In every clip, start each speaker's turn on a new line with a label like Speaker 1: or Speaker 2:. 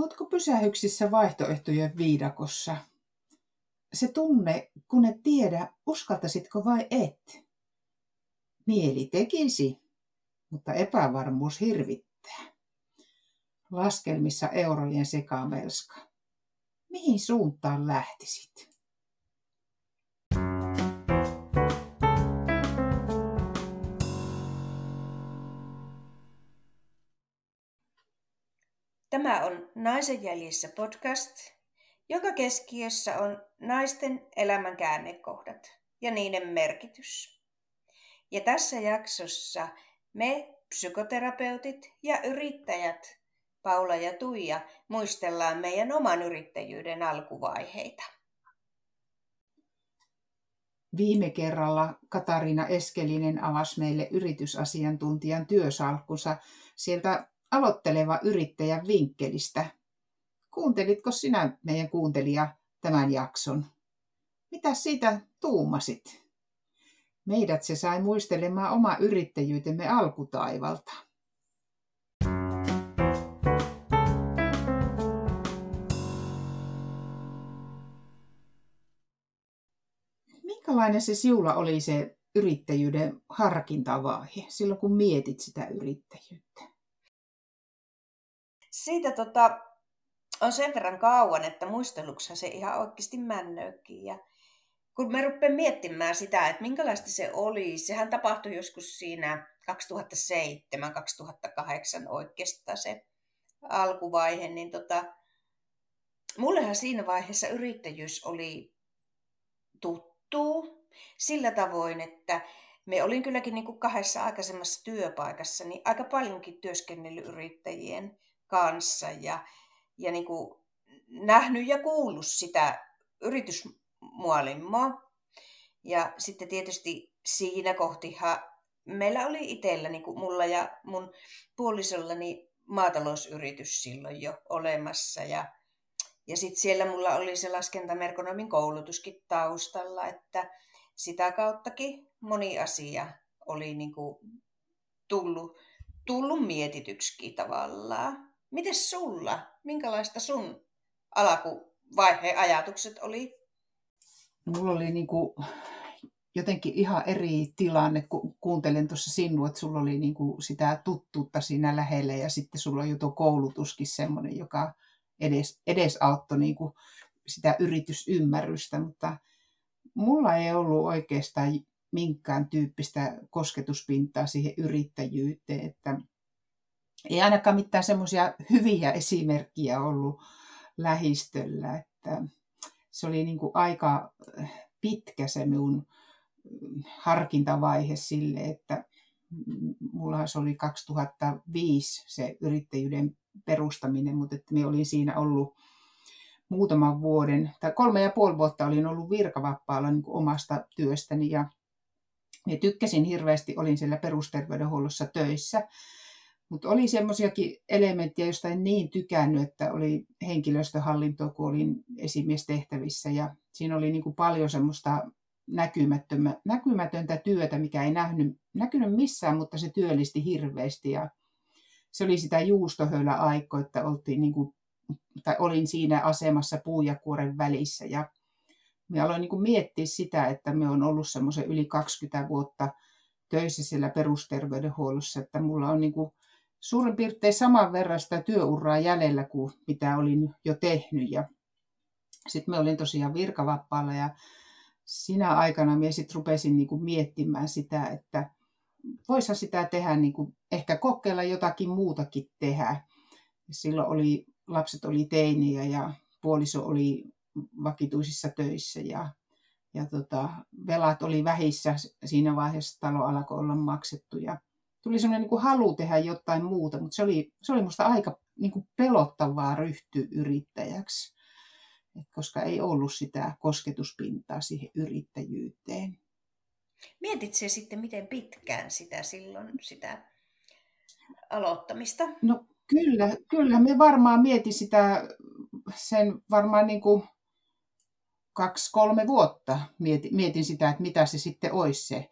Speaker 1: Oletko pysähyksissä vaihtoehtojen viidakossa? Se tunne, kun et tiedä, uskaltaisitko vai et. Mieli tekisi, mutta epävarmuus hirvittää. Laskelmissa eurojen sekamelska. Mihin suuntaan lähtisit?
Speaker 2: Tämä on Naisen jäljissä podcast, joka keskiössä on naisten elämän käännekohdat ja niiden merkitys. Ja tässä jaksossa me psykoterapeutit ja yrittäjät Paula ja Tuija muistellaan meidän oman yrittäjyyden alkuvaiheita.
Speaker 1: Viime kerralla Katariina Eskelinen avasi meille yritysasiantuntijan työsalkkunsa sieltä aloitteleva yrittäjän vinkkelistä. Kuuntelitko sinä, meidän kuuntelija, tämän jakson? Mitä siitä tuumasit? Meidät se sai muistelemaan oma yrittäjyytemme alkutaivalta. Minkälainen se siulla oli se yrittäjyyden harkintavaihe silloin, kun mietit sitä yrittäjyyttä?
Speaker 2: Siitä tota, on sen verran kauan, että muisteluksa se ihan oikeasti männöökin. Ja kun me rupean miettimään sitä, että minkälaista se oli, sehän tapahtui joskus siinä 2007-2008 oikeastaan se alkuvaihe, niin tota, mullehan siinä vaiheessa yrittäjyys oli tuttu sillä tavoin, että me olin kylläkin niin kuin kahdessa aikaisemmassa työpaikassa, niin aika paljonkin työskennellyt yrittäjien kanssa ja, ja niin kuin nähnyt ja kuullut sitä yritysmuolimmoa. Ja sitten tietysti siinä kohtihan meillä oli itsellä, niin kuin mulla ja mun puolisollani maatalousyritys silloin jo olemassa. Ja, ja sitten siellä mulla oli se laskentamerkonomin koulutuskin taustalla, että sitä kauttakin moni asia oli niin kuin tullut, tullut mietityksi tavallaan. Miten sulla? Minkälaista sun alkuvaiheen ajatukset oli?
Speaker 1: Mulla oli niin kuin jotenkin ihan eri tilanne, kun kuuntelen tuossa sinua, että sulla oli niin kuin sitä tuttuutta siinä lähellä ja sitten sulla on jo tuo koulutuskin semmoinen, joka edes, edesauttoi niin kuin sitä yritysymmärrystä, mutta mulla ei ollut oikeastaan minkään tyyppistä kosketuspintaa siihen yrittäjyyteen, että ei ainakaan mitään semmoisia hyviä esimerkkiä ollut lähistöllä. Että se oli niin kuin aika pitkä se minun harkintavaihe sille, että mulla se oli 2005 se yrittäjyyden perustaminen, mutta että minä olin siinä ollut muutaman vuoden, tai kolme ja puoli vuotta olin ollut virkavappaalla niin kuin omasta työstäni ja ja tykkäsin hirveästi, olin siellä perusterveydenhuollossa töissä, mutta oli semmoisiakin elementtejä, joista en niin tykännyt, että oli henkilöstöhallinto, kun olin esimiestehtävissä. Ja siinä oli niin kuin paljon semmoista näkymätöntä työtä, mikä ei nähnyt, näkynyt missään, mutta se työllisti hirveästi. Ja se oli sitä juustohöylä aiko, että oltiin niin kuin, tai olin siinä asemassa puu ja kuoren välissä. Ja me aloin niin kuin miettiä sitä, että me on ollut semmoisen yli 20 vuotta töissä siellä perusterveydenhuollossa, että mulla on niin kuin suurin piirtein saman verran sitä työuraa jäljellä kuin mitä olin jo tehnyt. Ja sitten me olin tosiaan virkavappaalla ja sinä aikana minä sitten rupesin niinku miettimään sitä, että voisihan sitä tehdä, niinku, ehkä kokeilla jotakin muutakin tehdä. Silloin oli, lapset oli teiniä ja puoliso oli vakituisissa töissä ja, ja tota, velat oli vähissä siinä vaiheessa, talo alkoi olla maksettu ja tuli sellainen niin halu tehdä jotain muuta, mutta se oli, se oli musta aika niin kuin pelottavaa ryhtyä yrittäjäksi, Et koska ei ollut sitä kosketuspintaa siihen yrittäjyyteen.
Speaker 2: Mietit se sitten, miten pitkään sitä silloin, sitä aloittamista?
Speaker 1: No kyllä, kyllä me varmaan mietin sitä sen varmaan niin kuin kaksi-kolme vuotta mietin, mietin sitä, että mitä se sitten olisi se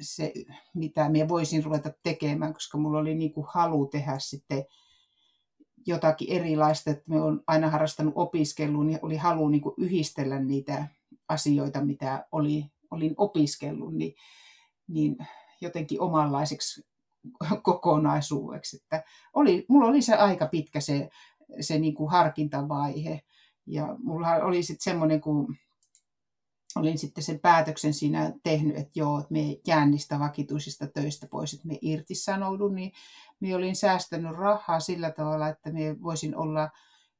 Speaker 1: se, mitä minä voisin ruveta tekemään, koska mulla oli niin kuin halu tehdä sitten jotakin erilaista, että me on aina harrastanut opiskeluun ja oli halu niin kuin yhdistellä niitä asioita, mitä oli, olin opiskellut, niin, niin jotenkin omanlaiseksi kokonaisuudeksi. Että oli, mulla oli se aika pitkä se, se niin kuin harkintavaihe. Ja mulla oli sitten semmoinen, kun olin sitten sen päätöksen siinä tehnyt, että joo, että me jään niistä vakituisista töistä pois, että me irtisanoudun, niin me olin säästänyt rahaa sillä tavalla, että me voisin olla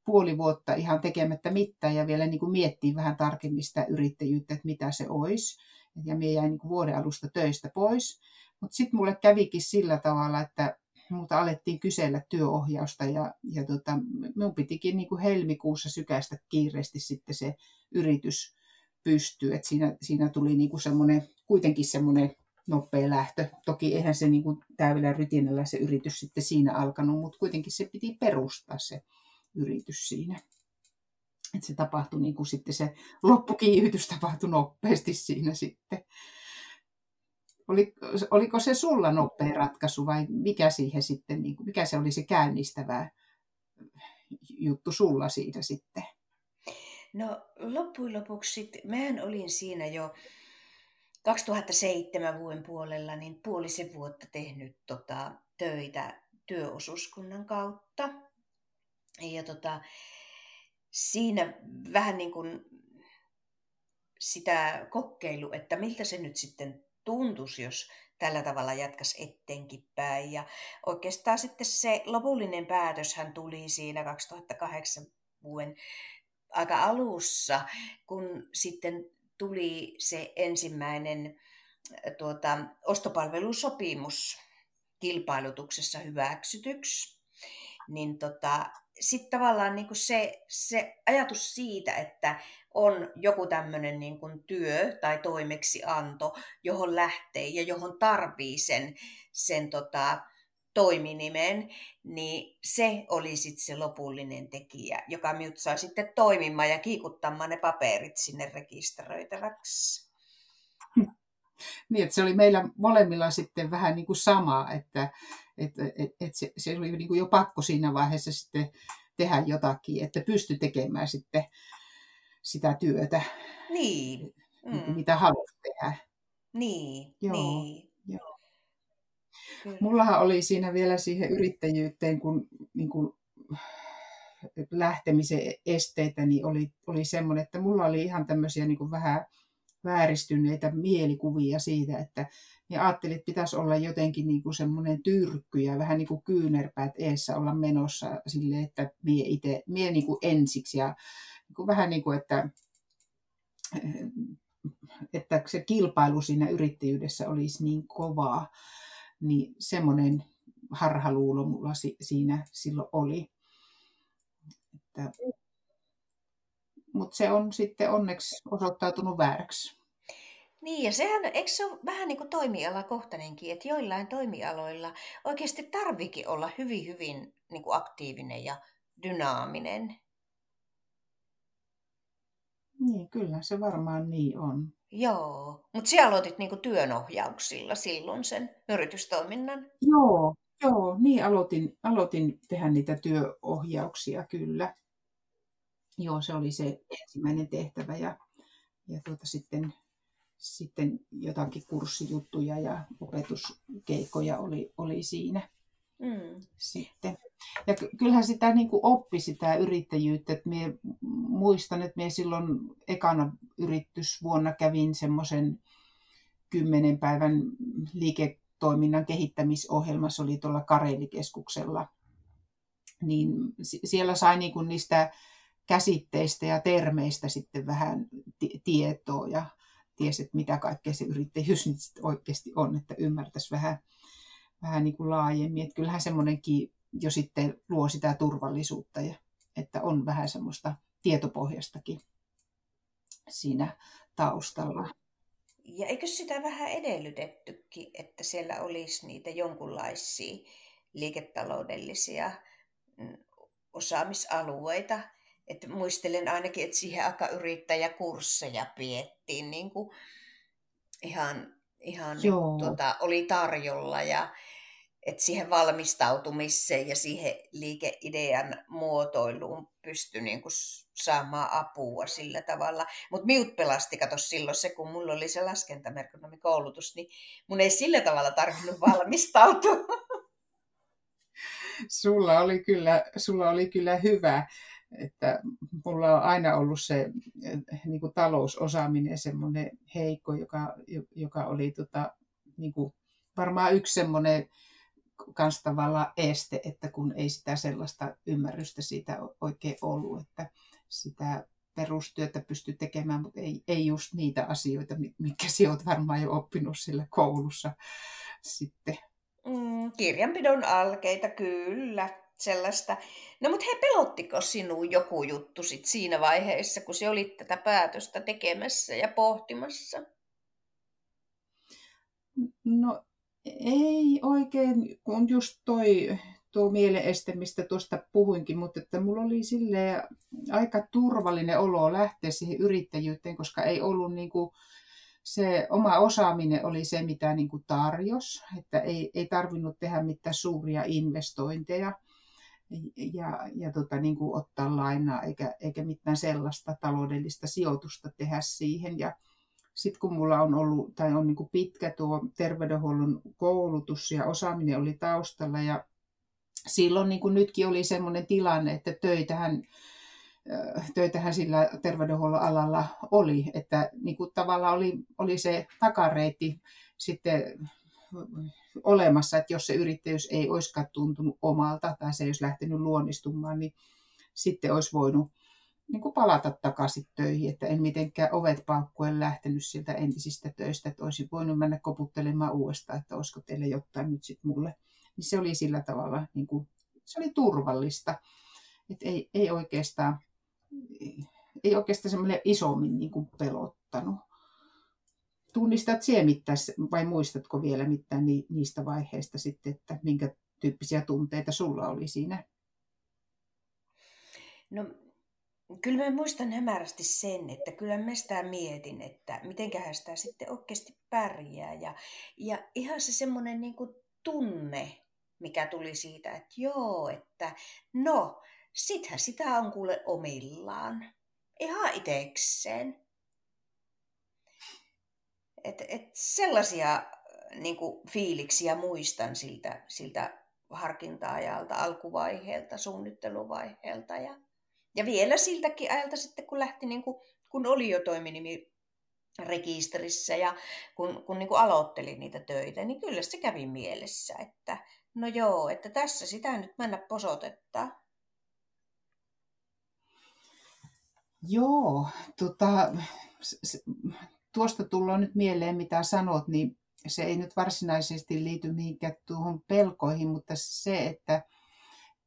Speaker 1: puoli vuotta ihan tekemättä mitään ja vielä niin kuin miettiä vähän tarkemmin sitä yrittäjyyttä, että mitä se olisi. Ja me jäin niin kuin vuoden alusta töistä pois. Mutta sitten mulle kävikin sillä tavalla, että multa alettiin kysellä työohjausta ja, ja tota, minun pitikin niin kuin helmikuussa sykäistä kiireesti sitten se yritys pystyy. Et siinä, siinä tuli niin kuin semmoinen, kuitenkin semmoinen nopea lähtö. Toki eihän se niin kuin täydellä rytinällä se yritys sitten siinä alkanut, mutta kuitenkin se piti perustaa se yritys siinä. Et se tapahtui niin kuin sitten se loppukiihytys tapahtui nopeasti siinä sitten. Oli, oliko se sulla nopea ratkaisu vai mikä siihen sitten, niin kuin, mikä se oli se käynnistävä juttu sulla siitä sitten?
Speaker 2: No loppujen lopuksi mehän olin siinä jo 2007 vuoden puolella niin puolisen vuotta tehnyt tota, töitä työosuuskunnan kautta. Ja tota, siinä vähän niin kuin sitä kokeilu, että miltä se nyt sitten tuntuisi, jos tällä tavalla jatkas eteenkin päin. Ja oikeastaan sitten se lopullinen päätöshän tuli siinä 2008 vuoden aika alussa, kun sitten tuli se ensimmäinen tuota, ostopalvelusopimus kilpailutuksessa hyväksytyksi, niin tota, sitten tavallaan niin se, se ajatus siitä, että on joku tämmöinen niin työ tai toimeksianto, johon lähtee ja johon tarvii sen, sen tota, toiminimen, niin se oli sitten se lopullinen tekijä, joka minut sai sitten toimimaan ja kiikuttamaan ne paperit sinne rekisteröitäväksi.
Speaker 1: Niin, että se oli meillä molemmilla sitten vähän niin kuin sama, että, että, että, että se, se oli niin kuin jo pakko siinä vaiheessa sitten tehdä jotakin, että pysty tekemään sitten sitä työtä,
Speaker 2: niin.
Speaker 1: niin mm. mitä haluat tehdä.
Speaker 2: Niin, Joo. niin. Joo.
Speaker 1: Kyllä. Mullahan oli siinä vielä siihen yrittäjyyteen, kun niin kuin lähtemisen esteitä, niin oli, oli semmoinen, että mulla oli ihan tämmöisiä niin kuin vähän vääristyneitä mielikuvia siitä, että ja ajattelin, että pitäisi olla jotenkin niin kuin semmoinen tyrkky ja vähän niin kuin kyynärpäät eessä olla menossa sille, että mie itse, mie niin kuin ensiksi ja niin kuin vähän niin kuin, että, että se kilpailu siinä yrittäjyydessä olisi niin kovaa, niin semmoinen harhaluulo mulla siinä silloin oli. Että, mutta se on sitten onneksi osoittautunut vääräksi.
Speaker 2: Niin, ja sehän, eikö se ole vähän niin kuin toimialakohtainenkin, että joillain toimialoilla oikeasti tarvikin olla hyvin, hyvin niin kuin aktiivinen ja dynaaminen.
Speaker 1: Niin, kyllä se varmaan niin on.
Speaker 2: Joo, mutta sinä aloitit niin kuin työnohjauksilla silloin sen yritystoiminnan.
Speaker 1: Joo, joo niin aloitin, aloitin tehdä niitä työohjauksia kyllä. Joo, se oli se ensimmäinen tehtävä ja, ja tuota, sitten sitten jotakin kurssijuttuja ja opetuskeikkoja oli, oli siinä mm. sitten. Ja kyllähän sitä niin kuin oppi sitä yrittäjyyttä, että mie muistan, että minä silloin ekana yritysvuonna kävin semmoisen kymmenen päivän liiketoiminnan kehittämisohjelmassa, oli tuolla Karelikeskuksella. Niin siellä sai niin kuin niistä käsitteistä ja termeistä sitten vähän tietoa ja tiesi, että mitä kaikkea se yrittäjyys nyt oikeasti on, että ymmärtäisi vähän, vähän niin kuin laajemmin. Että kyllähän semmoinenkin jo sitten luo sitä turvallisuutta, ja, että on vähän semmoista tietopohjastakin siinä taustalla.
Speaker 2: Ja eikö sitä vähän edellytettykin, että siellä olisi niitä jonkunlaisia liiketaloudellisia mm, osaamisalueita, että muistelen ainakin, että siihen aika yrittäjäkursseja piettiin niin kuin ihan, ihan niin, tuota, oli tarjolla ja että siihen valmistautumiseen ja siihen liikeidean muotoiluun pysty niin kuin saamaan apua sillä tavalla. Mutta miut pelasti, kato silloin se, kun mulla oli se laskentamerkonomikoulutus, niin mun ei sillä tavalla tarvinnut valmistautua.
Speaker 1: Sulla oli kyllä, sulla oli kyllä hyvä, että mulla on aina ollut se niin kuin talousosaaminen semmoinen heikko, joka, joka oli tota, niin kuin varmaan yksi semmoinen kans tavallaan este, että kun ei sitä sellaista ymmärrystä siitä oikein ollut, että sitä perustyötä pystyy tekemään, mutta ei, ei just niitä asioita, mitkä sinä olet varmaan jo oppinut sillä koulussa sitten.
Speaker 2: Mm, kirjanpidon alkeita, kyllä, sellaista. No mutta he pelottiko sinua joku juttu sit siinä vaiheessa, kun se olit tätä päätöstä tekemässä ja pohtimassa?
Speaker 1: No ei oikein, kun just toi tuo mieleeste, mistä tuosta puhuinkin, mutta että mulla oli sille aika turvallinen olo lähteä siihen yrittäjyyteen, koska ei ollut niin kuin, se oma osaaminen oli se, mitä niin kuin tarjos, että ei, ei tarvinnut tehdä mitään suuria investointeja ja, ja tota, niin kuin ottaa lainaa eikä, eikä mitään sellaista taloudellista sijoitusta tehdä siihen. Ja, sitten kun mulla on ollut, tai on niin pitkä tuo terveydenhuollon koulutus ja osaaminen oli taustalla ja silloin niin kuin nytkin oli sellainen tilanne, että töitähän, töitähän sillä terveydenhuollon alalla oli, että niin kuin tavallaan oli, oli se takareiti sitten olemassa, että jos se yrittäjyys ei olisikaan tuntunut omalta tai se ei olisi lähtenyt luonnistumaan, niin sitten olisi voinut niin kuin palata takaisin töihin, että en mitenkään ovet paukkuen lähtenyt sieltä entisistä töistä, että olisin voinut mennä koputtelemaan uudestaan, että olisiko teille jotain nyt sitten mulle. Niin se oli sillä tavalla, niin kuin, se oli turvallista, että ei, ei oikeastaan, ei oikeastaan semmoinen isommin niin kuin pelottanut. Tunnistat sinä vai muistatko vielä mitään niistä vaiheista sitten, että minkä tyyppisiä tunteita sulla oli siinä?
Speaker 2: No Kyllä mä muistan hämärästi sen, että kyllä mä sitä mietin, että mitenköhän sitä sitten oikeasti pärjää. Ja, ja ihan se semmoinen niin tunne, mikä tuli siitä, että joo, että no, sittenhän sitä on kuule omillaan. Ihan itekseen. Et, et sellaisia niin kuin, fiiliksiä muistan siltä, siltä harkinta-ajalta, alkuvaiheelta, suunnitteluvaiheelta. Ja, ja vielä siltäkin ajalta sitten, kun lähti, niin kuin, kun oli jo toiminimi rekisterissä ja kun, kun niin kuin aloittelin niitä töitä, niin kyllä se kävi mielessä, että no joo, että tässä sitä nyt mennä posotettaa.
Speaker 1: Joo, tota, tuosta tullaan nyt mieleen, mitä sanot, niin se ei nyt varsinaisesti liity mihinkään tuohon pelkoihin, mutta se, että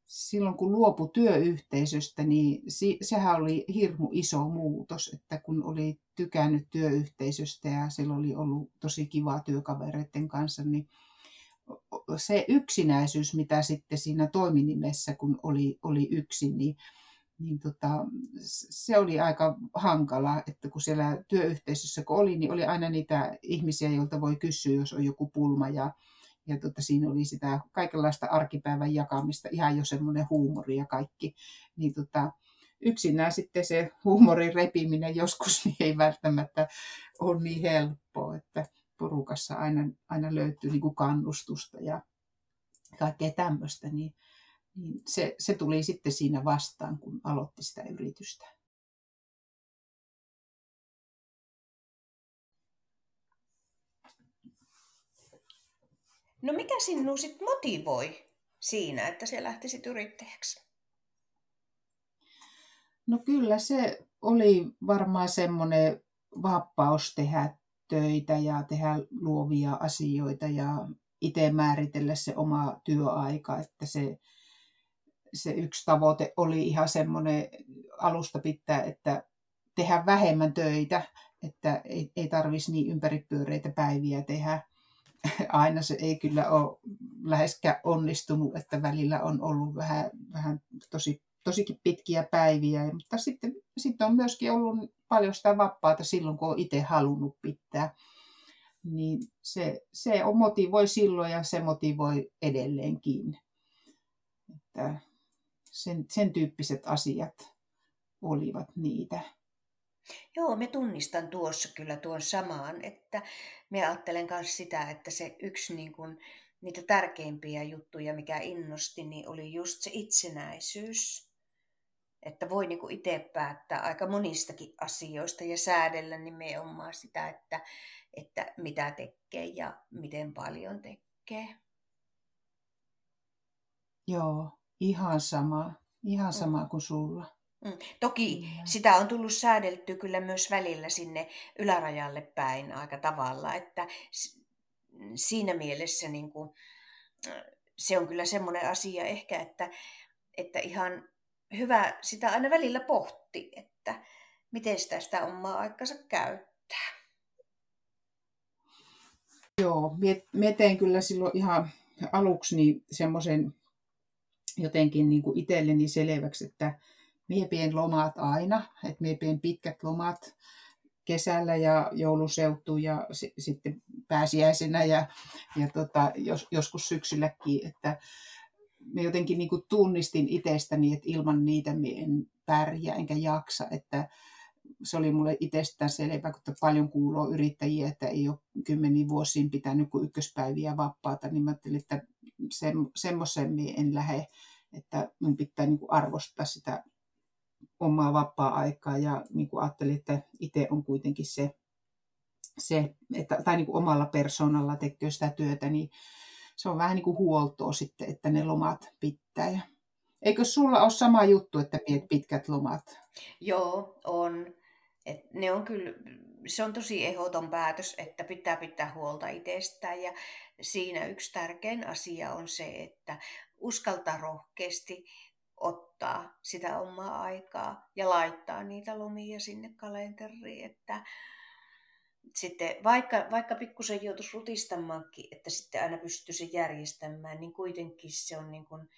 Speaker 1: silloin kun luopu työyhteisöstä, niin sehän oli hirmu iso muutos, että kun oli tykännyt työyhteisöstä ja silloin oli ollut tosi kivaa työkavereiden kanssa, niin se yksinäisyys, mitä sitten siinä toiminimessä, kun oli, oli yksin, niin, niin tota, se oli aika hankala, että kun siellä työyhteisössä kun oli, niin oli aina niitä ihmisiä, joilta voi kysyä, jos on joku pulma ja, ja tota, siinä oli sitä kaikenlaista arkipäivän jakamista, ihan jo semmoinen huumori ja kaikki. Niin tota, yksinään sitten se huumorin repiminen joskus niin ei välttämättä ole niin helppoa, että porukassa aina, aina löytyy niin kuin kannustusta ja kaikkea tämmöistä, niin, niin se, se tuli sitten siinä vastaan, kun aloitti sitä yritystä.
Speaker 2: No mikä sinua sitten motivoi siinä, että se lähtisit yrittäjäksi?
Speaker 1: No kyllä se oli varmaan semmoinen vapaus tehdä töitä ja tehdä luovia asioita ja itse määritellä se oma työaika, että se, se yksi tavoite oli ihan semmoinen alusta pitää, että tehdä vähemmän töitä, että ei, ei tarvitsisi niin ympäripyöreitä päiviä tehdä aina se ei kyllä ole läheskään onnistunut, että välillä on ollut vähän, vähän tosi, tosikin pitkiä päiviä, mutta sitten, sitten on myöskin ollut paljon sitä vapaata silloin, kun on itse halunnut pitää. niin se, se on motivoi silloin ja se motivoi edelleenkin. Että sen, sen tyyppiset asiat olivat niitä.
Speaker 2: Joo, me tunnistan tuossa kyllä tuon samaan, että me ajattelen myös sitä, että se yksi niin kuin, niitä tärkeimpiä juttuja, mikä innosti, niin oli just se itsenäisyys. Että voi niin itse päättää aika monistakin asioista ja säädellä nimenomaan sitä, että, että mitä tekee ja miten paljon tekee.
Speaker 1: Joo, ihan sama. Ihan mm. sama kuin sulla.
Speaker 2: Mm. Toki mm. sitä on tullut säädelty kyllä myös välillä sinne ylärajalle päin aika tavalla, että siinä mielessä niin kuin, se on kyllä semmoinen asia ehkä, että, että ihan hyvä sitä aina välillä pohti, että miten sitä, sitä omaa aikansa käyttää.
Speaker 1: Joo, me tein kyllä silloin ihan aluksi niin semmoisen jotenkin niin kuin itselleni selväksi, että mie pien lomat aina, että mie pien pitkät lomat kesällä ja jouluseutu ja s- sitten pääsiäisenä ja, ja tota, jos, joskus syksylläkin, että me jotenkin niin tunnistin itsestäni, että ilman niitä me en pärjää enkä jaksa, että se oli mulle itsestään selvä, kun paljon kuuluu yrittäjiä, että ei ole kymmeniä vuosiin pitänyt kuin ykköspäiviä vapaata, niin mä ajattelin, että se, semmoisen en lähde, että minun pitää niin arvostaa sitä omaa vapaa-aikaa ja niin kuin ajattelin, että itse on kuitenkin se, se että, tai niin kuin omalla persoonalla tekee sitä työtä, niin se on vähän niin kuin huoltoa sitten, että ne lomat pitää. Ja eikö sulla ole sama juttu, että piet pitkät lomat?
Speaker 2: Joo, on. Et ne on kyllä, se on tosi ehdoton päätös, että pitää pitää huolta itsestään ja siinä yksi tärkein asia on se, että uskaltaa rohkeasti ottaa sitä omaa aikaa ja laittaa niitä lomia sinne kalenteriin, että sitten vaikka, vaikka pikkusen joutuisi rutistamaankin, että sitten aina pystyy se järjestämään, niin kuitenkin se on niin kuin,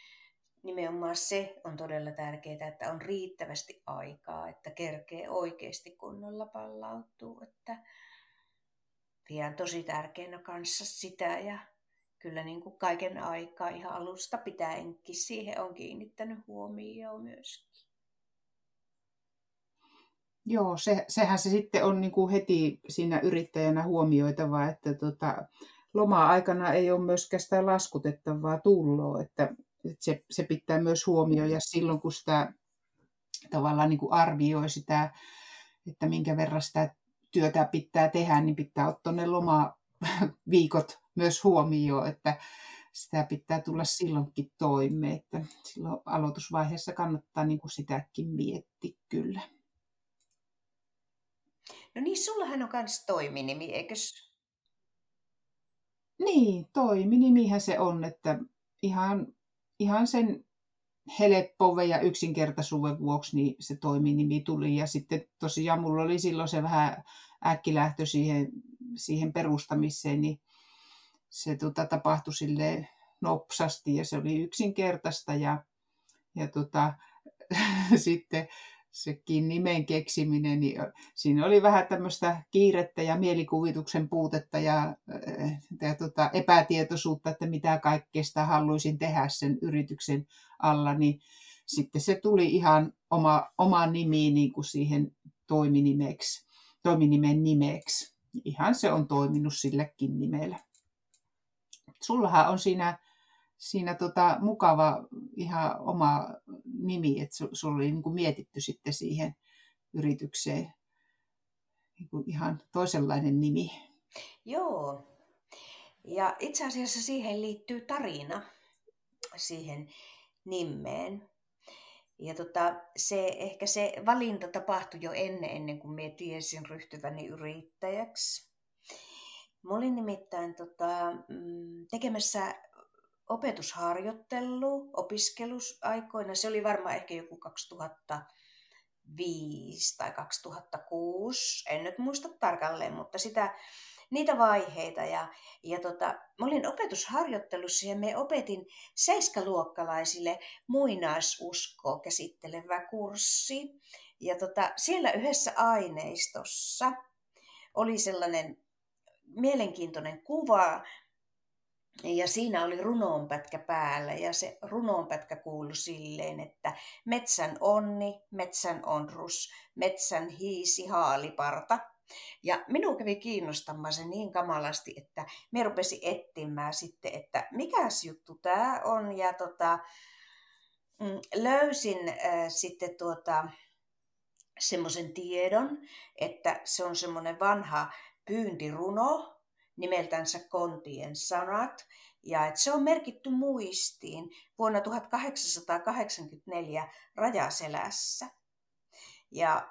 Speaker 2: nimenomaan se on todella tärkeää, että on riittävästi aikaa, että kerkee oikeasti kunnolla pallautuu, että pidän tosi tärkeänä kanssa sitä ja kyllä niin kuin kaiken aikaa ihan alusta pitäenkin siihen on kiinnittänyt huomioon myöskin.
Speaker 1: Joo, se, sehän se sitten on niin kuin heti siinä yrittäjänä huomioitava, että tota, loma-aikana ei ole myöskään sitä laskutettavaa tulloa, että, että se, se pitää myös huomioida silloin, kun sitä tavallaan niin kuin arvioi sitä, että minkä verran sitä työtä pitää tehdä, niin pitää ottaa ne lomaviikot myös huomioon, että sitä pitää tulla silloinkin toimeen, että silloin aloitusvaiheessa kannattaa niin kuin sitäkin miettiä kyllä.
Speaker 2: No niin, sullahan on myös toiminimi, eikös?
Speaker 1: Niin, toiminimihän se on, että ihan, ihan sen helppouden ja yksinkertaisuuden vuoksi niin se toiminimi tuli. Ja sitten tosiaan mulla oli silloin se vähän äkkilähtö siihen, siihen perustamiseen, niin se tota, tapahtui sille nopsasti ja se oli yksinkertaista ja, ja tota, sitten sekin nimen keksiminen, niin siinä oli vähän tämmöistä kiirettä ja mielikuvituksen puutetta ja, ja tota, epätietoisuutta, että mitä kaikkea sitä haluaisin tehdä sen yrityksen alla, niin sitten se tuli ihan oma, oma nimi niin kuin siihen toiminimeksi, toiminimen nimeksi. Ihan se on toiminut sillekin nimellä. Sullahan on siinä siinä tota, mukava ihan oma nimi, että sulla oli niin kuin mietitty sitten siihen yritykseen niin kuin ihan toisenlainen nimi.
Speaker 2: Joo. Ja itse asiassa siihen liittyy tarina siihen nimeen. Ja tota, se, ehkä se valinta tapahtui jo ennen, ennen kuin minä tiesin ryhtyväni yrittäjäksi. Mä olin nimittäin tota, mm, tekemässä opetusharjoittelu opiskelusaikoina. Se oli varmaan ehkä joku 2005 tai 2006, en nyt muista tarkalleen, mutta sitä, niitä vaiheita. Ja, ja tota, mä olin opetusharjoittelussa ja me opetin seiskaluokkalaisille muinaisuskoa käsittelevä kurssi. Ja tota, siellä yhdessä aineistossa oli sellainen mielenkiintoinen kuva, ja siinä oli runoonpätkä päällä ja se runoonpätkä kuului silleen, että metsän onni, metsän onrus, metsän hiisi haaliparta. Ja minun kävi kiinnostamaan se niin kamalasti, että me rupesi etsimään sitten, että mikäs juttu tämä on. Ja tota, mm, löysin äh, sitten tuota, semmoisen tiedon, että se on semmoinen vanha pyyntiruno, nimeltänsä Kontien sanat, ja että se on merkitty muistiin vuonna 1884 Rajaselässä. Ja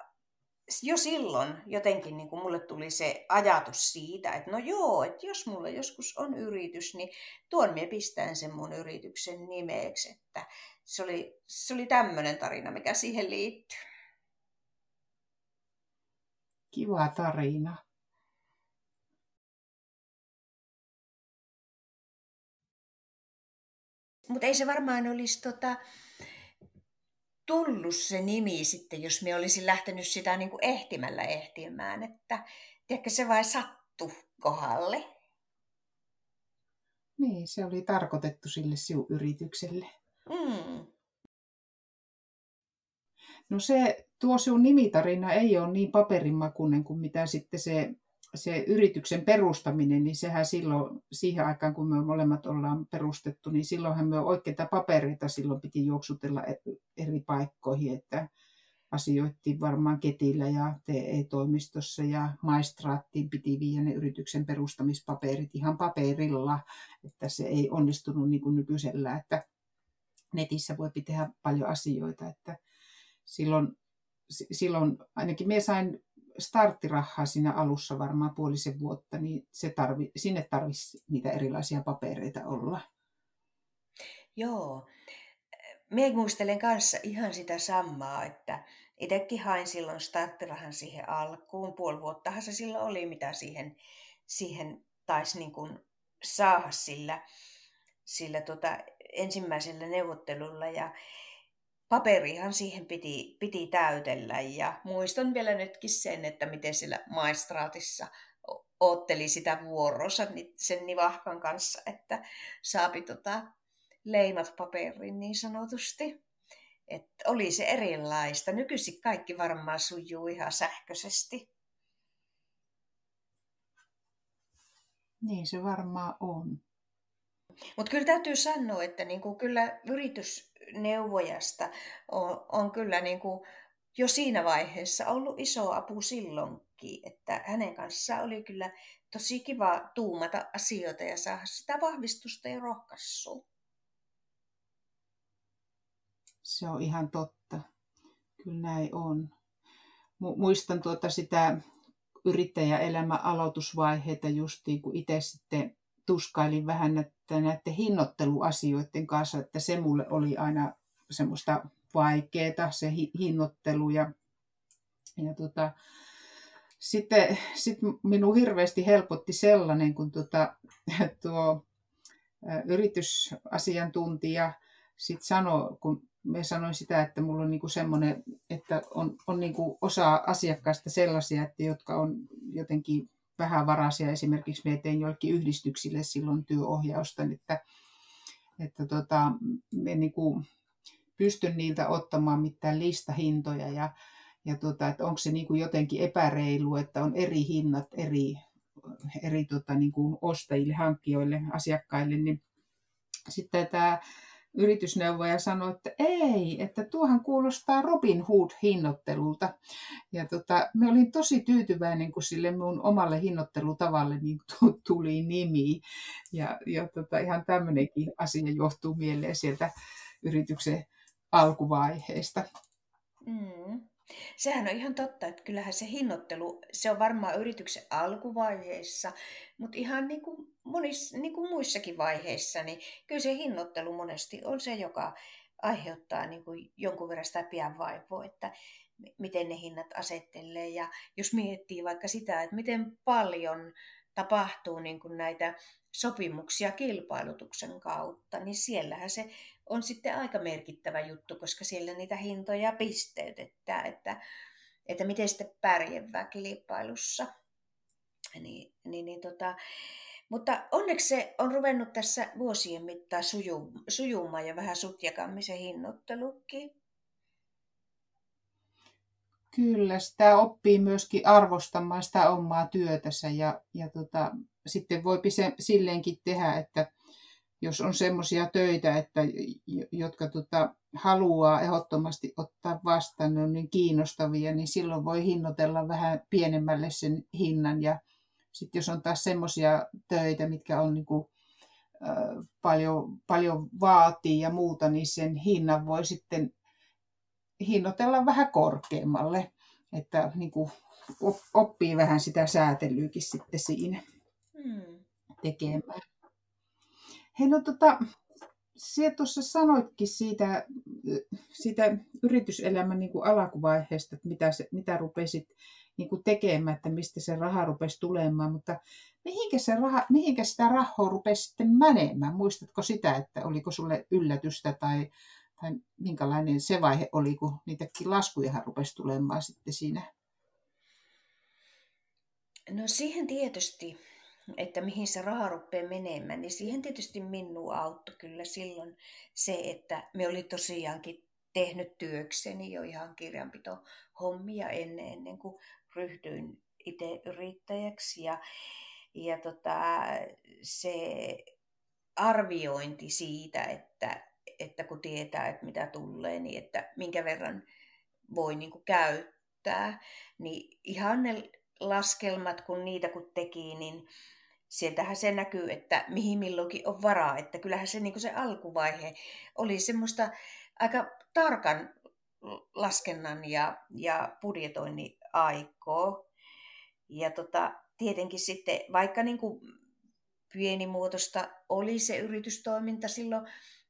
Speaker 2: jo silloin jotenkin niin kuin mulle tuli se ajatus siitä, että no joo, että jos mulla joskus on yritys, niin tuon minä pistän sen mun yrityksen nimeksi. Että se oli, se oli tämmöinen tarina, mikä siihen liittyy.
Speaker 1: Kiva tarina.
Speaker 2: Mutta ei se varmaan olisi tota, tullut se nimi sitten, jos me olisin lähtenyt sitä niin kuin ehtimällä ehtimään. Että tiedätkö, se vain sattu kohdalle.
Speaker 1: Niin, se oli tarkoitettu sille sinun yritykselle.
Speaker 2: Mm.
Speaker 1: No se, tuo sinun nimitarina ei ole niin paperimakuinen kuin mitä sitten se se yrityksen perustaminen, niin sehän silloin, siihen aikaan kun me molemmat ollaan perustettu, niin silloinhan me oikeita papereita silloin piti juoksutella e-, eri paikkoihin, että asioittiin varmaan Ketillä ja TE-toimistossa ja maistraattiin piti viedä ne yrityksen perustamispaperit ihan paperilla, että se ei onnistunut niin kuin nykyisellä, että netissä voi tehdä paljon asioita, että silloin, silloin ainakin me sain starttirahaa siinä alussa varmaan puolisen vuotta, niin se tarvi, sinne tarvitsisi niitä erilaisia papereita olla.
Speaker 2: Joo. Mie muistelen kanssa ihan sitä samaa, että itsekin hain silloin starttirahan siihen alkuun. Puoli vuottahan se silloin oli, mitä siihen, siihen taisi niin kuin saada sillä, sillä tota ensimmäisellä neuvottelulla. Ja, paperihan siihen piti, piti täytellä ja muistan vielä nytkin sen, että miten siellä maistraatissa ootteli sitä vuorossa sen nivahkan kanssa, että saapi tota leimat paperiin niin sanotusti. Että oli se erilaista. Nykyisin kaikki varmaan sujuu ihan sähköisesti.
Speaker 1: Niin se varmaan on.
Speaker 2: Mutta kyllä täytyy sanoa, että niinku kyllä yritysneuvojasta on, on kyllä niinku jo siinä vaiheessa ollut iso apu silloinkin, että hänen kanssaan oli kyllä tosi kiva tuumata asioita ja saada sitä vahvistusta ja rohkaisua.
Speaker 1: Se on ihan totta. Kyllä näin on. Muistan tuota sitä yrittäjäelämän aloitusvaiheita justiin, kun itse sitten tuskailin vähän näiden, näiden hinnoitteluasioiden kanssa, että se mulle oli aina semmoista vaikeaa, se hinnoittelu. Ja, ja tota, sitten sit minun hirveästi helpotti sellainen, kun tota, tuo yritysasiantuntija sitten sanoi, kun me sanoin sitä, että mulla on niinku semmoinen, että on, on niinku osa asiakkaista sellaisia, että jotka on jotenkin vähävaraisia. Esimerkiksi me tein joillekin yhdistyksille silloin työohjausta, että, että tota, me niin kuin pystyn niiltä ottamaan mitään listahintoja ja, ja tota, että onko se niin kuin jotenkin epäreilu, että on eri hinnat eri, eri tota, niin kuin ostajille, hankkijoille, asiakkaille, niin sitten tämä yritysneuvoja sanoi, että ei, että tuohan kuulostaa Robin Hood-hinnoittelulta. Ja tota, me olin tosi tyytyväinen, kun sille mun omalle hinnoittelutavalle niin tuli nimi. Ja, ja tota, ihan tämmöinenkin asia johtuu mieleen sieltä yrityksen alkuvaiheesta.
Speaker 2: Mm. Sehän on ihan totta, että kyllähän se hinnoittelu, se on varmaan yrityksen alkuvaiheessa, mutta ihan niin kuin, monis, niin kuin muissakin vaiheissa, niin kyllä se hinnoittelu monesti on se, joka aiheuttaa niin kuin jonkun verran sitä pian vaivoa, että miten ne hinnat asettelee. Ja jos miettii vaikka sitä, että miten paljon tapahtuu niin kuin näitä sopimuksia kilpailutuksen kautta, niin siellähän se on sitten aika merkittävä juttu, koska siellä niitä hintoja pisteytetään, että, että miten sitten pärjäävää kilpailussa. Niin, niin, niin tota, mutta onneksi se on ruvennut tässä vuosien mittaan suju, sujumaan ja vähän sutjakammin se hinnoittelukin.
Speaker 1: Kyllä, sitä oppii myöskin arvostamaan sitä omaa työtänsä ja, ja tota, sitten voi se silleenkin tehdä, että jos on semmoisia töitä, että, jotka tota, haluaa ehdottomasti ottaa vastaan, ne on niin kiinnostavia, niin silloin voi hinnoitella vähän pienemmälle sen hinnan. Ja sitten jos on taas semmoisia töitä, mitkä on niin kuin, äh, paljon, paljon vaatii ja muuta, niin sen hinnan voi sitten hinnoitella vähän korkeammalle, että niin kuin oppii vähän sitä säätelyykin sitten siinä hmm. tekemään. Hei, no tota, sinä tuossa sanoitkin siitä, siitä yrityselämän niin kuin alkuvaiheesta, että mitä, se, mitä rupesit niin kuin tekemään, että mistä se raha rupesi tulemaan, mutta mihinkä, se raha, mihinkä sitä rahaa rupesi sitten menemään? Muistatko sitä, että oliko sulle yllätystä tai, tai minkälainen se vaihe oli, kun niitäkin laskuja rupesi tulemaan sitten siinä?
Speaker 2: No siihen tietysti että mihin se raha rupeaa menemään, niin siihen tietysti minua auttoi kyllä silloin se, että me oli tosiaankin tehnyt työkseni jo ihan kirjanpito hommia ennen, ennen kuin ryhdyin itse yrittäjäksi. Ja, ja tota, se arviointi siitä, että, että kun tietää, että mitä tulee, niin että minkä verran voi niin kuin käyttää, niin ihan ne laskelmat, kun niitä kun teki, niin sieltähän se näkyy, että mihin milloinkin on varaa. Että kyllähän se, niin se alkuvaihe oli semmoista aika tarkan laskennan ja, ja budjetoinnin aikoo. Ja tota, tietenkin sitten, vaikka niin kuin pienimuotoista oli se yritystoiminta silloin,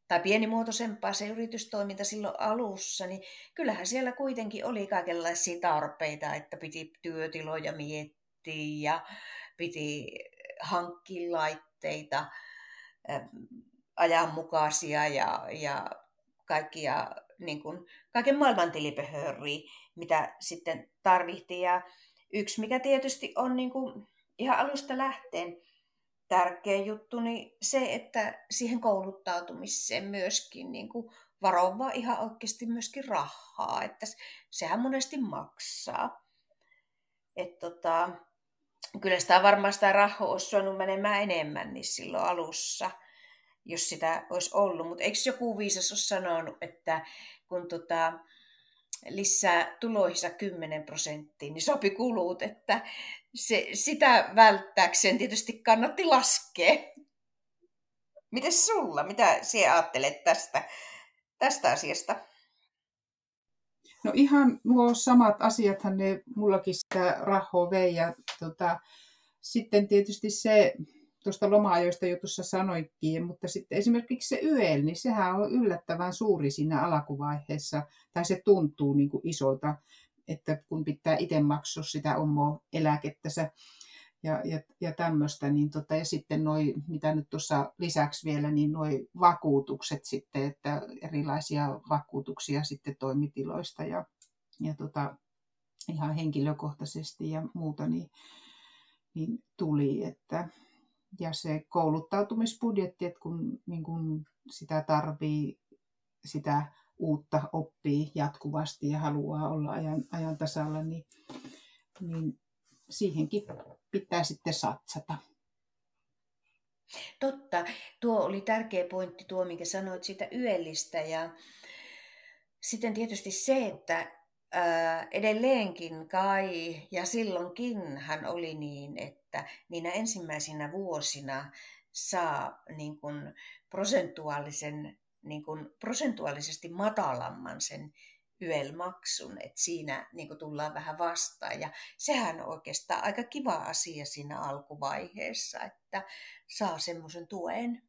Speaker 2: tai pienimuotoisempaa se yritystoiminta silloin alussa, niin kyllähän siellä kuitenkin oli kaikenlaisia tarpeita, että piti työtiloja miettiä ja piti hankkia laitteita ajanmukaisia ja, ja kaikkia, niin kuin, kaiken maailman tilipehöriä, mitä sitten tarvittiin. Ja yksi, mikä tietysti on niin kuin, ihan alusta lähteen tärkeä juttu, niin se, että siihen kouluttautumiseen myöskin niin kuin varovaa ihan oikeasti myöskin rahaa, että sehän monesti maksaa. Et tota, kyllä sitä varmaan sitä rahaa olisi suonut menemään enemmän niin silloin alussa, jos sitä olisi ollut. Mutta eikö joku viisas ole sanonut, että kun tota, lisää tuloihinsa 10 prosenttia, niin sopi kulut, että se, sitä välttääkseen tietysti kannatti laskea. Miten sulla? Mitä sinä ajattelet tästä, tästä asiasta?
Speaker 1: No ihan nuo samat asiathan ne mullakin sitä rahoa vei ja tota, sitten tietysti se, tuosta loma-ajoista jo tuossa sanoikin, mutta sitten esimerkiksi se YEL, niin sehän on yllättävän suuri siinä alkuvaiheessa, tai se tuntuu niin kuin isolta, että kun pitää itse maksua sitä omaa eläkettänsä ja, ja, ja tämmöistä, niin tota, ja sitten noi, mitä nyt tuossa lisäksi vielä, niin noi vakuutukset sitten, että erilaisia vakuutuksia sitten toimitiloista ja, ja tota, ihan henkilökohtaisesti ja muuta, niin, niin tuli, että ja se kouluttautumisbudjetti, että kun niin kun sitä tarvii, sitä uutta oppii jatkuvasti ja haluaa olla ajan, ajan tasalla, niin, niin siihenkin pitää sitten satsata.
Speaker 2: Totta. Tuo oli tärkeä pointti tuo, minkä sanoit siitä yöllistä. Ja sitten tietysti se, että ää, edelleenkin kai, ja silloinkin hän oli niin, että niinä ensimmäisinä vuosina saa niin kuin prosentuaalisen, niin kuin prosentuaalisesti matalamman sen YEL-maksun, että siinä niin tullaan vähän vastaan. Ja sehän on oikeastaan aika kiva asia siinä alkuvaiheessa, että saa semmoisen tuen.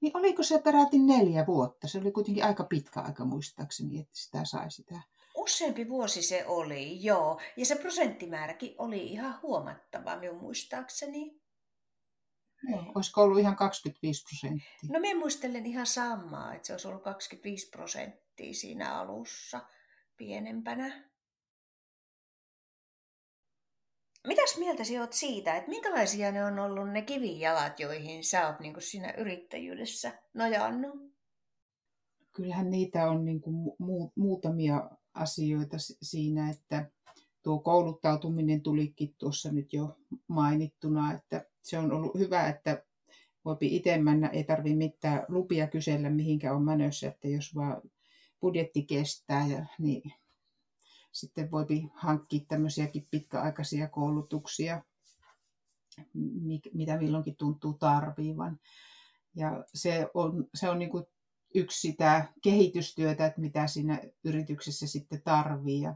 Speaker 1: Niin oliko se peräti neljä vuotta? Se oli kuitenkin aika pitkä aika muistaakseni, että sitä sai sitä.
Speaker 2: Useampi vuosi se oli, joo. Ja se prosenttimääräkin oli ihan huomattava minun muistaakseni.
Speaker 1: Joo, olisiko ollut ihan 25 prosenttia?
Speaker 2: No minä muistelen ihan samaa, että se olisi ollut 25 prosenttia siinä alussa pienempänä. mitäs mieltä sinä olet siitä, että minkälaisia ne on ollut ne kivijalat, joihin sä oot niin siinä yrittäjyydessä nojannut?
Speaker 1: Kyllähän niitä on niin kuin mu- muutamia asioita siinä, että tuo kouluttautuminen tulikin tuossa nyt jo mainittuna, että se on ollut hyvä, että voipi itse mennä, ei tarvitse mitään lupia kysellä mihinkä on menossa, että jos vaan budjetti kestää, ja, niin sitten voi hankkia tämmöisiäkin pitkäaikaisia koulutuksia, mitä milloinkin tuntuu tarviivan. Ja se on, se on niin kuin yksi sitä kehitystyötä, että mitä siinä yrityksessä sitten tarvii. Ja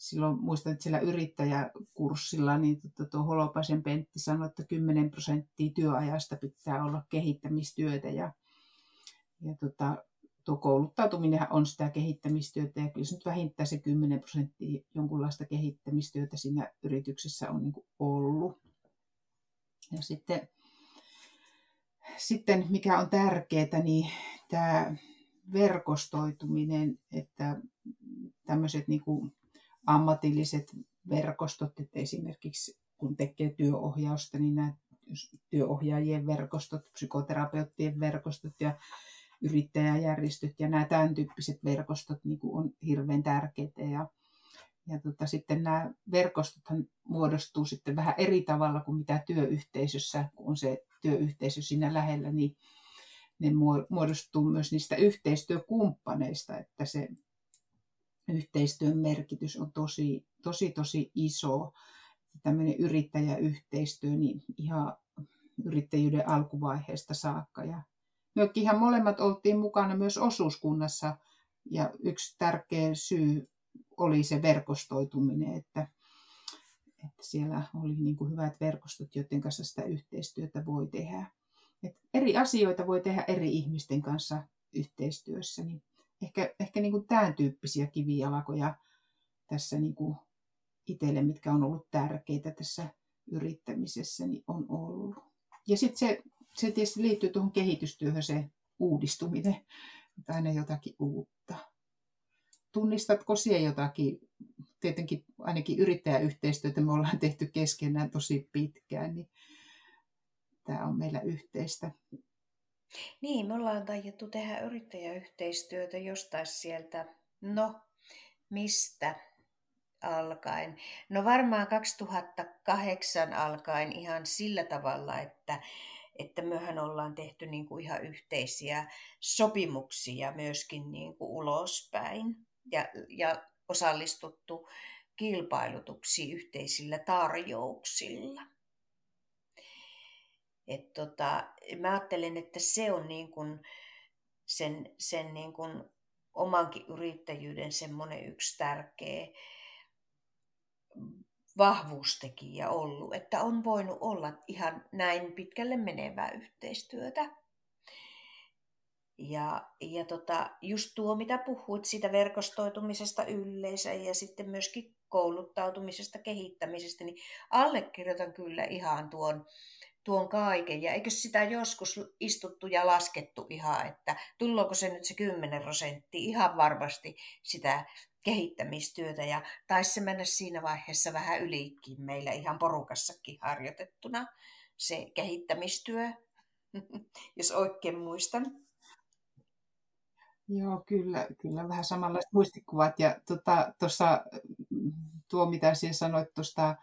Speaker 1: silloin muistan, että siellä yrittäjäkurssilla niin tuo, tuo Holopaisen Pentti sanoi, että 10 prosenttia työajasta pitää olla kehittämistyötä. Ja, ja tota, tuo kouluttautuminen on sitä kehittämistyötä ja kyllä se nyt vähintään se 10 prosenttia jonkunlaista kehittämistyötä siinä yrityksessä on niin ollut. Ja sitten, sitten mikä on tärkeää, niin tämä verkostoituminen, että tämmöiset niin kuin ammatilliset verkostot, että esimerkiksi kun tekee työohjausta, niin nämä työohjaajien verkostot, psykoterapeuttien verkostot ja yrittäjäjärjestöt ja nämä tämän tyyppiset verkostot niin kuin on hirveän tärkeitä. Ja, ja tota, sitten nämä verkostothan muodostuu sitten vähän eri tavalla kuin mitä työyhteisössä, kun on se työyhteisö siinä lähellä, niin ne muodostuu myös niistä yhteistyökumppaneista, että se yhteistyön merkitys on tosi, tosi, tosi iso. Tämmöinen yrittäjäyhteistyö niin ihan yrittäjyyden alkuvaiheesta saakka. Ja Mökkihän molemmat oltiin mukana myös osuuskunnassa ja yksi tärkeä syy oli se verkostoituminen, että, että siellä oli niin kuin hyvät verkostot, joiden kanssa sitä yhteistyötä voi tehdä. Et eri asioita voi tehdä eri ihmisten kanssa yhteistyössä, niin ehkä, ehkä niin kuin tämän tyyppisiä kivijalakoja tässä niin kuin itselle, mitkä on ollut tärkeitä tässä yrittämisessä, niin on ollut. Ja sitten se se tietysti liittyy tuohon kehitystyöhön se uudistuminen, että aina jotakin uutta. Tunnistatko siellä jotakin, tietenkin ainakin yrittäjäyhteistyötä me ollaan tehty keskenään tosi pitkään, niin tämä on meillä yhteistä.
Speaker 2: Niin, me ollaan taidettu tehdä yrittäjäyhteistyötä jostain sieltä, no mistä alkaen? No varmaan 2008 alkaen ihan sillä tavalla, että että myöhän ollaan tehty niin kuin ihan yhteisiä sopimuksia myöskin niin kuin ulospäin ja, ja osallistuttu kilpailutuksiin yhteisillä tarjouksilla. Et tota, mä ajattelen, että se on niin kuin sen, sen niin kuin omankin yrittäjyyden semmoinen yksi tärkeä vahvuustekijä ollut, että on voinut olla ihan näin pitkälle menevää yhteistyötä. Ja, ja tota, just tuo, mitä puhuit siitä verkostoitumisesta yleensä ja sitten myöskin kouluttautumisesta, kehittämisestä, niin allekirjoitan kyllä ihan tuon, tuon kaiken. Ja eikö sitä joskus istuttu ja laskettu ihan, että tullooko se nyt se 10 prosenttia ihan varmasti sitä kehittämistyötä ja taisi se mennä siinä vaiheessa vähän ylikin meillä ihan porukassakin harjoitettuna se kehittämistyö, jos oikein muistan.
Speaker 1: Joo, kyllä, kyllä vähän samanlaiset muistikuvat. Ja tuossa tota, tuo, mitä sinä sanoit tuosta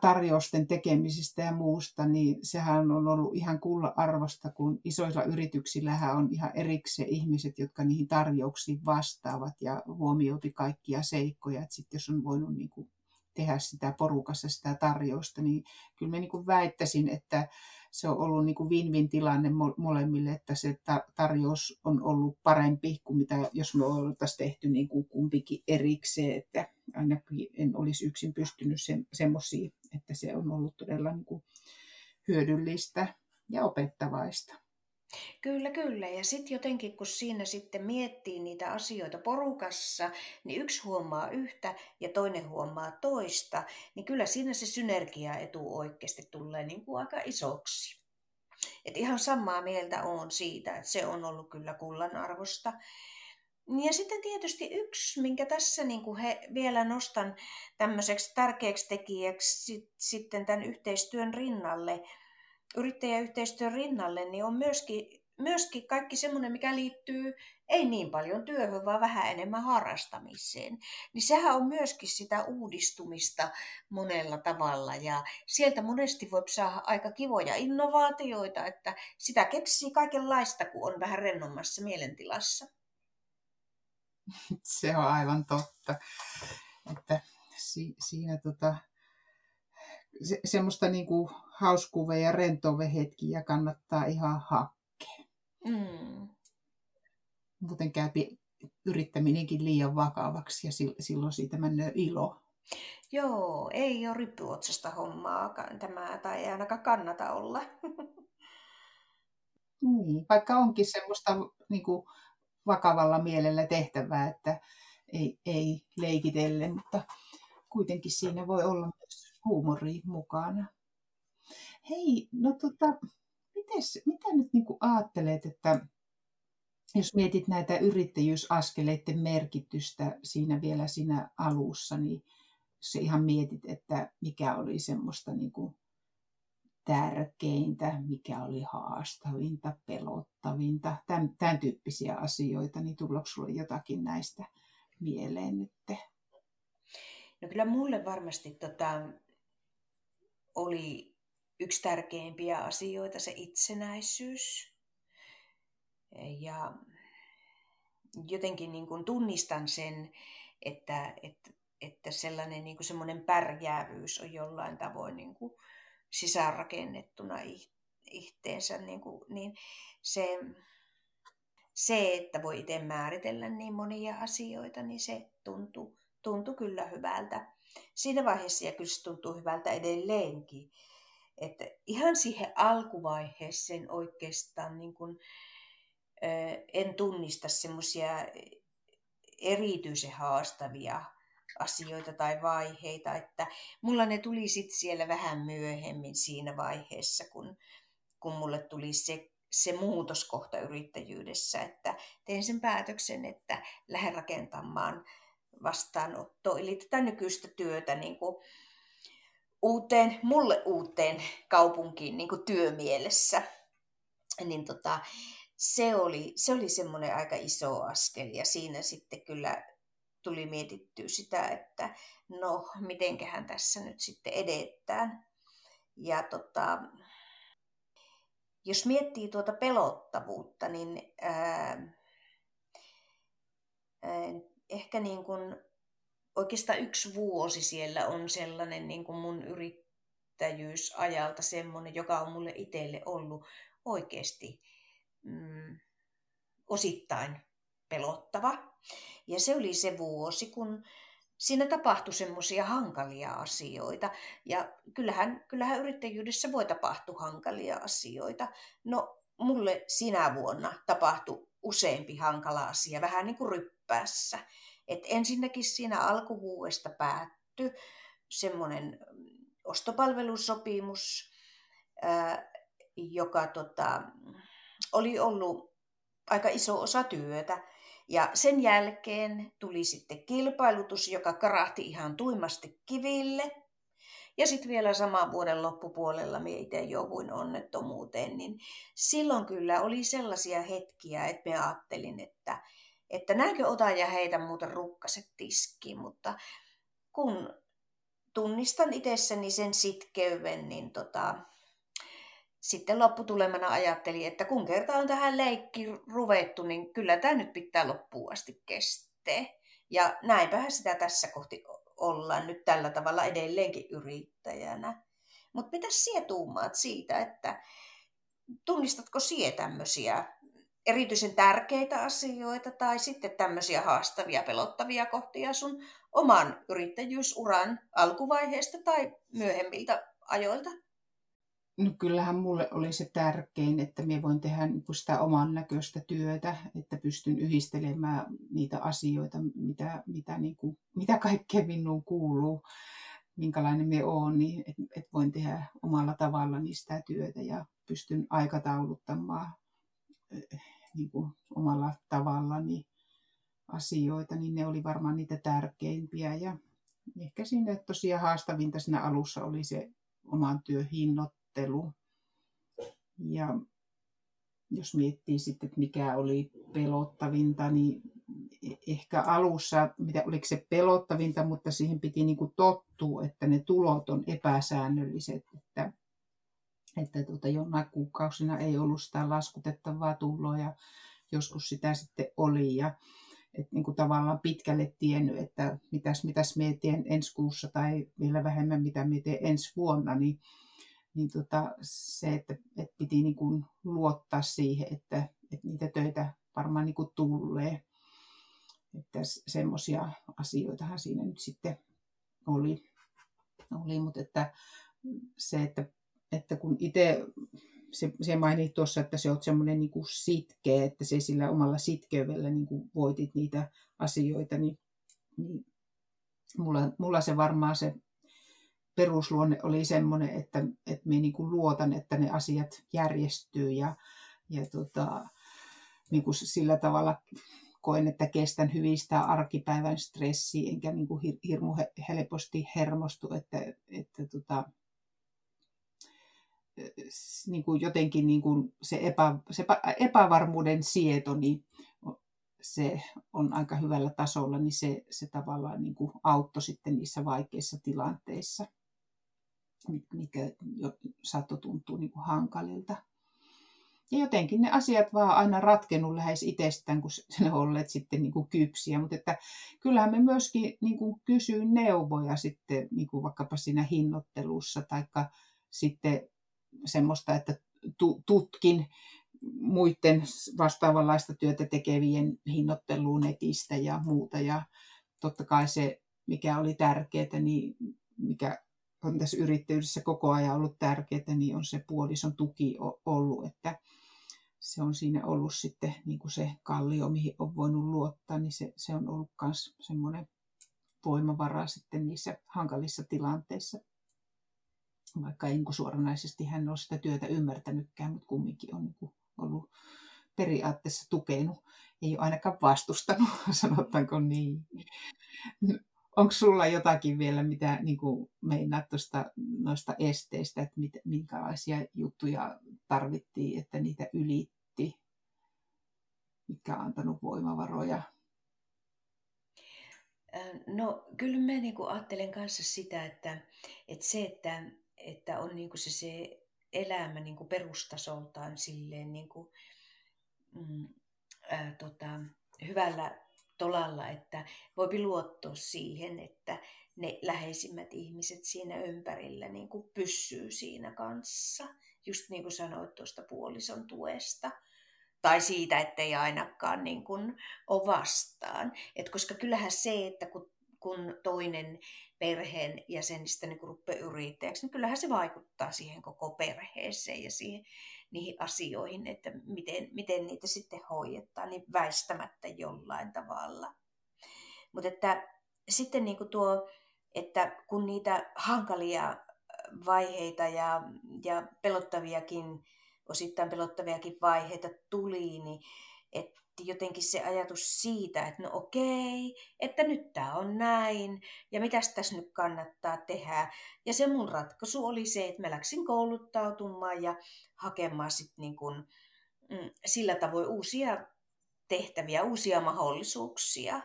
Speaker 1: tarjousten tekemisestä ja muusta, niin sehän on ollut ihan kulla arvosta, kun isoilla yrityksillähän on ihan erikseen ihmiset, jotka niihin tarjouksiin vastaavat ja huomioipi kaikkia seikkoja. Sitten jos on voinut niin kuin tehdä sitä porukassa sitä tarjousta, niin kyllä mä niin kuin väittäisin, että se on ollut niin kuin win-win tilanne molemmille, että se tarjous on ollut parempi kuin mitä jos me oltaisiin tehty niin kuin kumpikin erikseen, että ainakin en olisi yksin pystynyt se, semmoisia, että se on ollut todella niin kuin hyödyllistä ja opettavaista.
Speaker 2: Kyllä, kyllä. Ja sitten jotenkin, kun siinä sitten miettii niitä asioita porukassa, niin yksi huomaa yhtä ja toinen huomaa toista, niin kyllä siinä se synergiaetu oikeasti tulee niin kuin aika isoksi. Et ihan samaa mieltä on siitä, että se on ollut kyllä kullan arvosta. Ja sitten tietysti yksi, minkä tässä niin kuin he vielä nostan tämmöiseksi tärkeäksi tekijäksi sitten tämän yhteistyön rinnalle, yrittäjäyhteistyön rinnalle, niin on myöskin, myöskin kaikki semmoinen, mikä liittyy ei niin paljon työhön, vaan vähän enemmän harrastamiseen. Niin sehän on myöskin sitä uudistumista monella tavalla ja sieltä monesti voi saada aika kivoja innovaatioita, että sitä keksii kaikenlaista, kun on vähän rennommassa mielentilassa.
Speaker 1: Se on aivan totta, että si- siinä tota, se, semmoista niinku hauskuve- ja rentove-hetkiä kannattaa ihan hakea. Mm. Muuten käy yrittäminenkin liian vakavaksi ja silloin siitä menee ilo.
Speaker 2: Joo, ei ole ryppyotsasta hommaa tämä, tai ei ainakaan kannata olla.
Speaker 1: Niin, vaikka onkin semmoista niin kuin, vakavalla mielellä tehtävää, että ei, ei leikitelle, mutta kuitenkin siinä voi olla myös huumori mukana. Hei, no tota, mites, mitä nyt niin ajattelet, että jos mietit näitä yrittäjyysaskeleiden merkitystä siinä vielä siinä alussa, niin se ihan mietit, että mikä oli semmoista niin kuin tärkeintä, mikä oli haastavinta, pelottavinta, tämän, tämän tyyppisiä asioita, niin tuleeko sinulle jotakin näistä mieleen nyt?
Speaker 2: No kyllä mulle varmasti tota, oli yksi tärkeimpiä asioita se itsenäisyys. Ja jotenkin niin kuin tunnistan sen, että, että, että sellainen niin kuin pärjäävyys on jollain tavoin niin kuin sisäänrakennettuna ihteensä, niin, kuin, niin se, se, että voi itse määritellä niin monia asioita, niin se tuntuu, tuntuu kyllä hyvältä. Siinä vaiheessa ja kyllä se tuntuu hyvältä edelleenkin. Että ihan siihen alkuvaiheeseen oikeastaan niin kuin, en tunnista semmoisia erityisen haastavia asioita tai vaiheita, että mulla ne tuli sitten siellä vähän myöhemmin siinä vaiheessa, kun, kun mulle tuli se, se muutoskohta yrittäjyydessä, että tein sen päätöksen, että lähden rakentamaan vastaanotto, eli tätä nykyistä työtä niin kuin uuteen, mulle uuteen kaupunkiin niin kuin työmielessä. Niin tota, se oli, se oli semmoinen aika iso askel ja siinä sitten kyllä tuli mietittyä sitä, että no, mitenköhän tässä nyt sitten edetään. Ja tota, jos miettii tuota pelottavuutta, niin ää, ää, ehkä niin kuin oikeastaan yksi vuosi siellä on sellainen niin kuin mun yrittäjyysajalta semmoinen, joka on mulle itselle ollut oikeasti mm, osittain pelottava. Ja se oli se vuosi, kun siinä tapahtui semmoisia hankalia asioita. Ja kyllähän, kyllähän yrittäjyydessä voi tapahtua hankalia asioita. No, mulle sinä vuonna tapahtui useampi hankala asia, vähän niin kuin ryppäässä. Et ensinnäkin siinä alkuvuodesta päättyi semmoinen ostopalvelusopimus, joka tota, oli ollut aika iso osa työtä. Ja sen jälkeen tuli sitten kilpailutus, joka karahti ihan tuimasti kiville. Ja sitten vielä saman vuoden loppupuolella minä itse jouduin onnettomuuteen, niin silloin kyllä oli sellaisia hetkiä, että me ajattelin, että, että näinkö otan ja heitä muuten rukkaset tiskiin, mutta kun tunnistan itsessäni sen sitkeyden, niin tota, sitten lopputulemana ajattelin, että kun kerta on tähän leikki ruvettu, niin kyllä tämä nyt pitää loppuun asti kestää. Ja näinpähän sitä tässä kohti ollaan nyt tällä tavalla edelleenkin yrittäjänä. Mutta mitä sinä tuumaat siitä, että tunnistatko sinä tämmöisiä erityisen tärkeitä asioita tai sitten tämmöisiä haastavia, pelottavia kohtia sun oman yrittäjyysuran alkuvaiheesta tai myöhemmiltä ajoilta?
Speaker 1: No kyllähän mulle oli se tärkein, että minä voin tehdä niin sitä oman näköistä työtä, että pystyn yhdistelemään niitä asioita, mitä, mitä, niin kuin, mitä kaikkea minuun kuuluu, minkälainen me olen, niin että et voin tehdä omalla tavalla sitä työtä ja pystyn aikatauluttamaan niin kuin omalla tavallani asioita, niin ne oli varmaan niitä tärkeimpiä. Ja ehkä siinä tosiaan haastavinta siinä alussa oli se oman työn hinnoittelu. Ja jos miettii sitten, että mikä oli pelottavinta, niin e-, ehkä alussa, mitä oliko se pelottavinta, mutta siihen piti niin kuin tottua, että ne tulot on epäsäännölliset, että, että tuota, jonain kuukausina ei ollut sitä laskutettavaa tuloa ja joskus sitä sitten oli ja että niin kuin tavallaan pitkälle tiennyt, että mitäs, mitäs me teen ensi kuussa tai vielä vähemmän mitä me teen ensi vuonna, niin niin tota, se, että, että piti niin kuin luottaa siihen, että, että niitä töitä varmaan niin kuin tulee. Että semmoisia asioitahan siinä nyt sitten oli. oli mutta että se, että, että kun itse se, se mainit tuossa, että se on semmoinen niin sitkeä, että se sillä omalla sitkeydellä niin kuin voitit niitä asioita, niin, niin mulla, mulla se varmaan se perusluonne oli semmoinen, että, että me niin kuin luotan, että ne asiat järjestyy ja, ja tota, niin kuin sillä tavalla koen, että kestän hyvin sitä arkipäivän stressiä, enkä niin kuin hirmu helposti hermostu, että, että tota, niin kuin jotenkin niin kuin se, epä, se epävarmuuden sieto, niin se on aika hyvällä tasolla, niin se, se tavallaan niin kuin auttoi sitten niissä vaikeissa tilanteissa mikä saattoi tuntua niin kuin hankalilta. Ja jotenkin ne asiat vaan aina ratkennut lähes itsestään, kun ne olleet sitten niin kuin kypsiä. Mutta että kyllähän me myöskin niin kuin kysyin neuvoja sitten niin kuin vaikkapa siinä hinnoittelussa, tai sitten semmoista, että tutkin muiden vastaavanlaista työtä tekevien hinnoitteluun netistä ja muuta. Ja totta kai se, mikä oli tärkeää, niin mikä on tässä yrittäjyydessä koko ajan ollut tärkeää, niin on se puolison tuki ollut, että se on siinä ollut sitten niin kuin se kallio, mihin on voinut luottaa, niin se, se on ollut myös semmoinen voimavara sitten niissä hankalissa tilanteissa. Vaikka ei niin suoranaisesti hän ole sitä työtä ymmärtänytkään, mutta kumminkin on niin ollut periaatteessa tukenut. Ei ole ainakaan vastustanut, sanotaanko niin onko sulla jotakin vielä, mitä niin meinaat tuosta, noista esteistä, että mit, minkälaisia juttuja tarvittiin, että niitä ylitti, mitkä on antanut voimavaroja?
Speaker 2: No kyllä mä niin ajattelen kanssa sitä, että, että se, että, että on niin kuin se, se elämä niin kuin perustasoltaan silleen niin kuin, mm, ää, tota, hyvällä tolalla, että voi luottaa siihen, että ne läheisimmät ihmiset siinä ympärillä niin kuin pysyy siinä kanssa. Just niin kuin sanoit tuosta puolison tuesta. Tai siitä, ettei ainakaan niin kuin ole vastaan. Et koska kyllähän se, että kun, kun toinen perheen jäsenistä niin rupeaa yrittäjäksi, niin kyllähän se vaikuttaa siihen koko perheeseen ja siihen, niihin asioihin, että miten, miten niitä sitten hoidetaan, niin väistämättä jollain tavalla. Mutta että sitten niin kuin tuo, että kun niitä hankalia vaiheita ja, ja pelottaviakin, osittain pelottaviakin vaiheita tuli, niin että jotenkin se ajatus siitä, että no okei, että nyt tämä on näin ja mitä tässä nyt kannattaa tehdä. Ja se mun ratkaisu oli se, että mä läksin kouluttautumaan ja hakemaan sit niin kun, mm, sillä tavoin uusia tehtäviä, uusia mahdollisuuksia.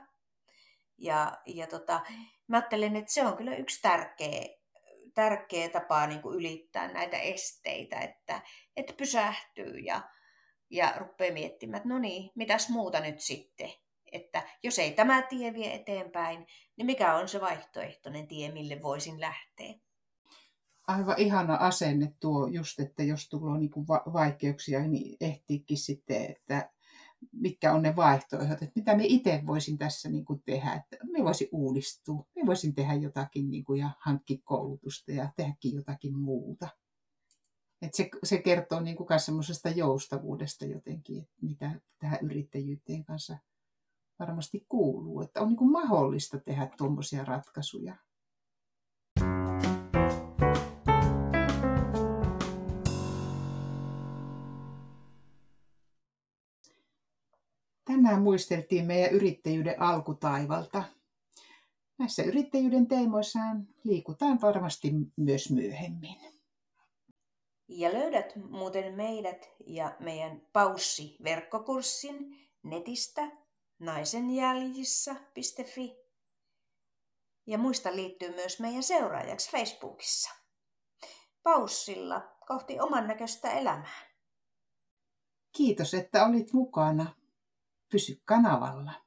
Speaker 2: Ja, ja tota, mä ajattelen, että se on kyllä yksi tärkeä, tärkeä tapa niin ylittää näitä esteitä, että, että pysähtyy ja, ja rupeaa miettimään, että no niin, mitäs muuta nyt sitten. Että jos ei tämä tie vie eteenpäin, niin mikä on se vaihtoehtoinen tie, mille voisin lähteä?
Speaker 1: Aivan ihana asenne tuo just, että jos tulee niin vaikeuksia, niin ehtiikin sitten, että mitkä on ne vaihtoehdot, että mitä me itse voisin tässä niin kuin tehdä, että me voisin uudistua, me voisin tehdä jotakin niin kuin ja hankkia koulutusta ja tehdäkin jotakin muuta. Et se, se kertoo niin kuin semmoisesta joustavuudesta jotenkin, että mitä tähän yrittäjyyteen kanssa varmasti kuuluu. Että on niin kuin mahdollista tehdä tuommoisia ratkaisuja. Tänään muisteltiin meidän yrittäjyyden alkutaivalta. Näissä yrittäjyyden teemoissaan liikutaan varmasti myös myöhemmin.
Speaker 2: Ja löydät muuten meidät ja meidän Paussi-verkkokurssin netistä naisenjäljissä.fi. Ja muista liittyy myös meidän seuraajaksi Facebookissa. Paussilla kohti oman näköistä elämää.
Speaker 1: Kiitos, että olit mukana. Pysy kanavalla.